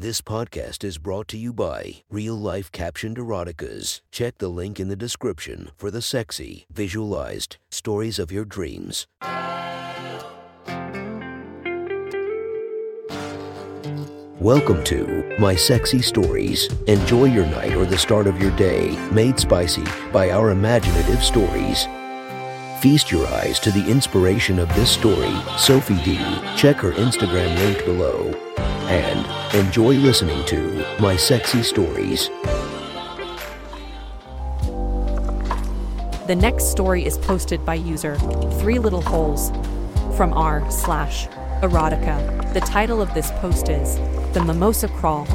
This podcast is brought to you by Real Life Captioned Eroticas. Check the link in the description for the sexy, visualized stories of your dreams. Welcome to My Sexy Stories. Enjoy your night or the start of your day, made spicy by our imaginative stories. Feast your eyes to the inspiration of this story, Sophie D. Check her Instagram link below. And enjoy listening to My Sexy Stories. The next story is posted by user Three Little Holes from r slash erotica. The title of this post is The Mimosa Crawl.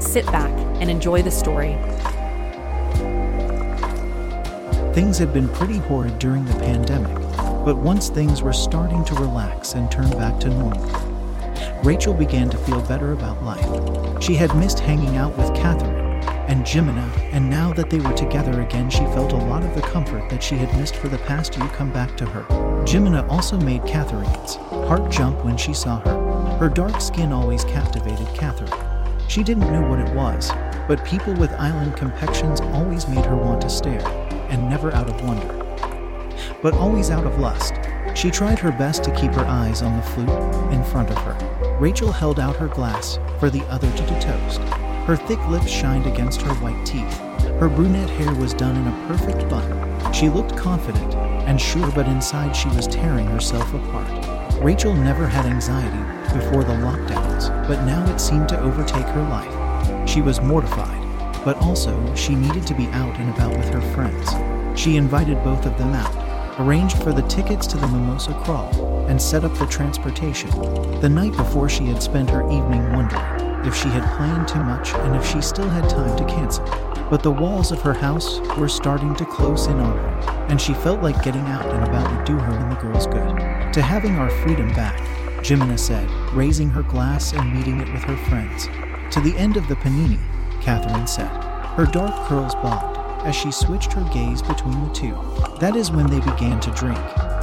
Sit back and enjoy the story. Things had been pretty horrid during the pandemic, but once things were starting to relax and turn back to normal, Rachel began to feel better about life. She had missed hanging out with Catherine and Jimena, and now that they were together again, she felt a lot of the comfort that she had missed for the past year come back to her. Jimena also made Catherine's heart jump when she saw her. Her dark skin always captivated Catherine. She didn't know what it was, but people with island complexions always made her want to stare, and never out of wonder. But always out of lust. She tried her best to keep her eyes on the flute in front of her. Rachel held out her glass for the other to toast. Her thick lips shined against her white teeth. Her brunette hair was done in a perfect bun. She looked confident and sure, but inside she was tearing herself apart. Rachel never had anxiety before the lockdowns, but now it seemed to overtake her life. She was mortified, but also she needed to be out and about with her friends. She invited both of them out, arranged for the tickets to the Mimosa Crawl, and set up the transportation. The night before, she had spent her evening wondering if she had planned too much and if she still had time to cancel. But the walls of her house were starting to close in on her, and she felt like getting out and about would do her and the girls good. To having our freedom back, Jimena said, raising her glass and meeting it with her friends. To the end of the panini, Catherine said. Her dark curls bobbed as she switched her gaze between the two. That is when they began to drink,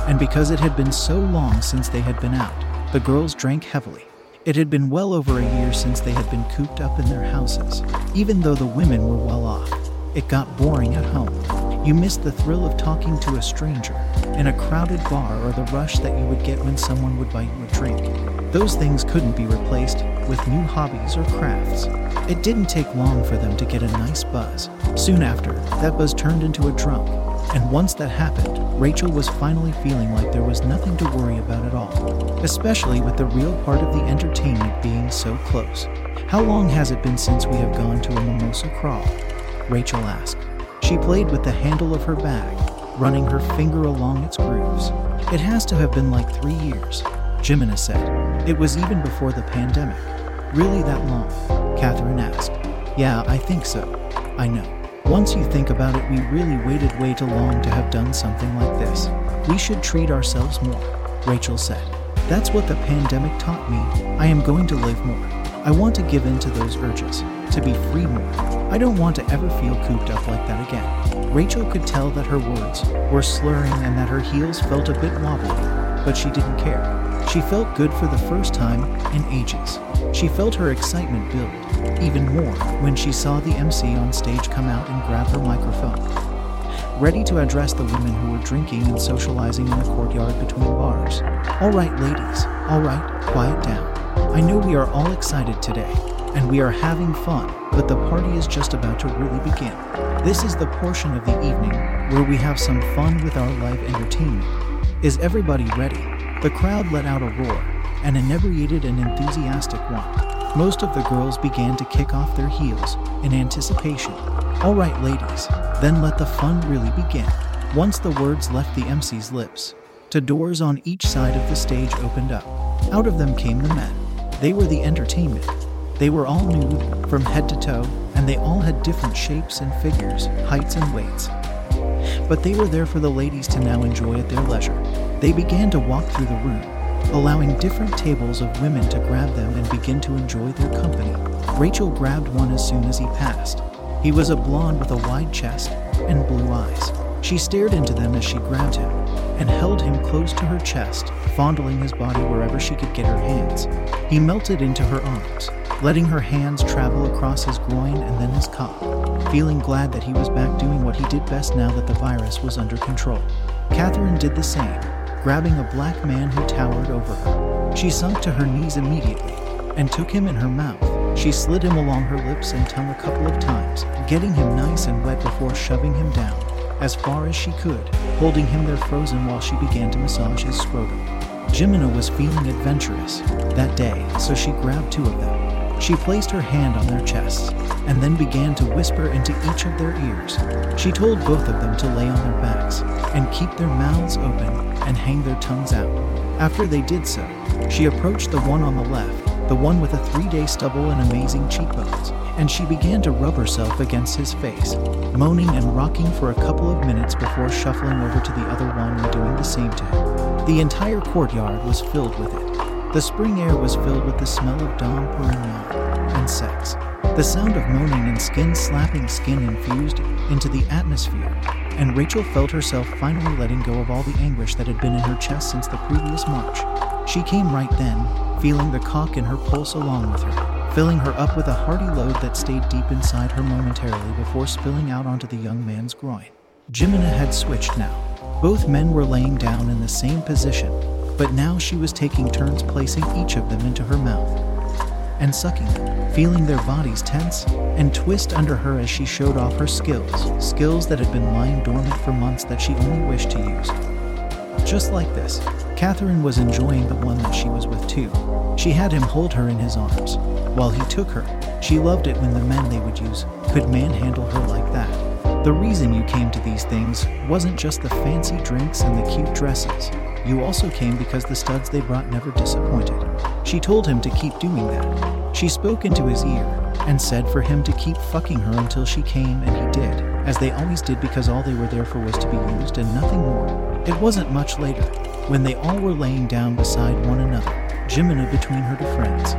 and because it had been so long since they had been out, the girls drank heavily. It had been well over a year since they had been cooped up in their houses. Even though the women were well off, it got boring at home. You missed the thrill of talking to a stranger in a crowded bar or the rush that you would get when someone would buy you a drink. Those things couldn't be replaced with new hobbies or crafts. It didn't take long for them to get a nice buzz. Soon after, that buzz turned into a drunk, and once that happened, Rachel was finally feeling like there was nothing to worry about at all, especially with the real part of the entertainment being so close. How long has it been since we have gone to a mimosa crawl? Rachel asked. She played with the handle of her bag, running her finger along its grooves. It has to have been like three years, Jimena said. It was even before the pandemic. Really that long? Catherine asked. Yeah, I think so. I know. Once you think about it, we really waited way too long to have done something like this. We should treat ourselves more, Rachel said. That's what the pandemic taught me. I am going to live more. I want to give in to those urges, to be free more. I don't want to ever feel cooped up like that again. Rachel could tell that her words were slurring and that her heels felt a bit wobbly, but she didn't care. She felt good for the first time in ages. She felt her excitement build even more when she saw the MC on stage come out and grab her microphone. Ready to address the women who were drinking and socializing in the courtyard between bars. All right, ladies, all right, quiet down. I know we are all excited today, and we are having fun, but the party is just about to really begin. This is the portion of the evening where we have some fun with our live entertainment. Is everybody ready? The crowd let out a roar, an inebriated and enthusiastic one. Most of the girls began to kick off their heels in anticipation. All right, ladies, then let the fun really begin. Once the words left the MC's lips, two doors on each side of the stage opened up. Out of them came the men. They were the entertainment. They were all nude from head to toe, and they all had different shapes and figures, heights and weights. But they were there for the ladies to now enjoy at their leisure. They began to walk through the room, allowing different tables of women to grab them and begin to enjoy their company. Rachel grabbed one as soon as he passed. He was a blonde with a wide chest and blue eyes. She stared into them as she grabbed him and held him close to her chest, fondling his body wherever she could get her hands. He melted into her arms, letting her hands travel across his groin and then his cock, feeling glad that he was back doing what he did best now that the virus was under control. Catherine did the same, grabbing a black man who towered over her. She sunk to her knees immediately and took him in her mouth. She slid him along her lips and tongue a couple of times, getting him nice and wet before shoving him down as far as she could, holding him there frozen while she began to massage his scrotum. Jimena was feeling adventurous that day, so she grabbed two of them. She placed her hand on their chests and then began to whisper into each of their ears. She told both of them to lay on their backs and keep their mouths open and hang their tongues out. After they did so, she approached the one on the left, the one with a three day stubble and amazing cheekbones, and she began to rub herself against his face, moaning and rocking for a couple of minutes before shuffling over to the other one and doing the same to him. The entire courtyard was filled with it. The spring air was filled with the smell of Dom Perignon and sex. The sound of moaning and skin slapping skin infused into the atmosphere, and Rachel felt herself finally letting go of all the anguish that had been in her chest since the previous march. She came right then, feeling the cock in her pulse along with her, filling her up with a hearty load that stayed deep inside her momentarily before spilling out onto the young man's groin. Jimena had switched now. Both men were laying down in the same position, but now she was taking turns placing each of them into her mouth and sucking feeling their bodies tense and twist under her as she showed off her skills, skills that had been lying dormant for months that she only wished to use. Just like this, Catherine was enjoying the one that she was with too. She had him hold her in his arms. While he took her, she loved it when the men they would use could manhandle her like that. The reason you came to these things wasn't just the fancy drinks and the cute dresses. You also came because the studs they brought never disappointed. She told him to keep doing that. She spoke into his ear and said for him to keep fucking her until she came, and he did, as they always did because all they were there for was to be used and nothing more. It wasn't much later, when they all were laying down beside one another, Jimena between her two friends,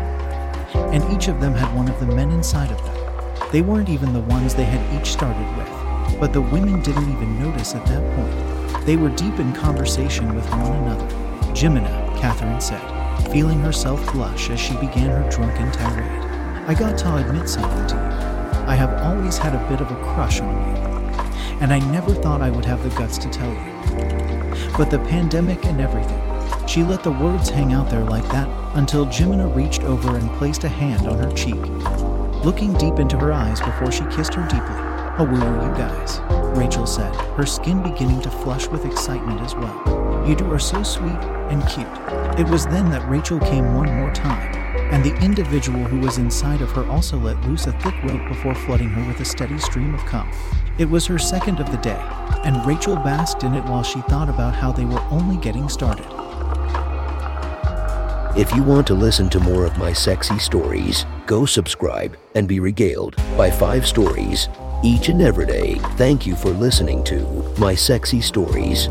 and each of them had one of the men inside of them. They weren't even the ones they had each started with, but the women didn't even notice at that point. They were deep in conversation with one another. Jimena, Catherine said, feeling herself blush as she began her drunken tirade. I got to admit something to you. I have always had a bit of a crush on you, and I never thought I would have the guts to tell you. But the pandemic and everything, she let the words hang out there like that until Jimena reached over and placed a hand on her cheek, looking deep into her eyes before she kissed her deeply. Oh, where were you guys? Rachel said, her skin beginning to flush with excitement as well. You two are so sweet and cute. It was then that Rachel came one more time, and the individual who was inside of her also let loose a thick rope before flooding her with a steady stream of cum. It was her second of the day, and Rachel basked in it while she thought about how they were only getting started. If you want to listen to more of my sexy stories, go subscribe and be regaled by five stories each and every day. Thank you for listening to My Sexy Stories.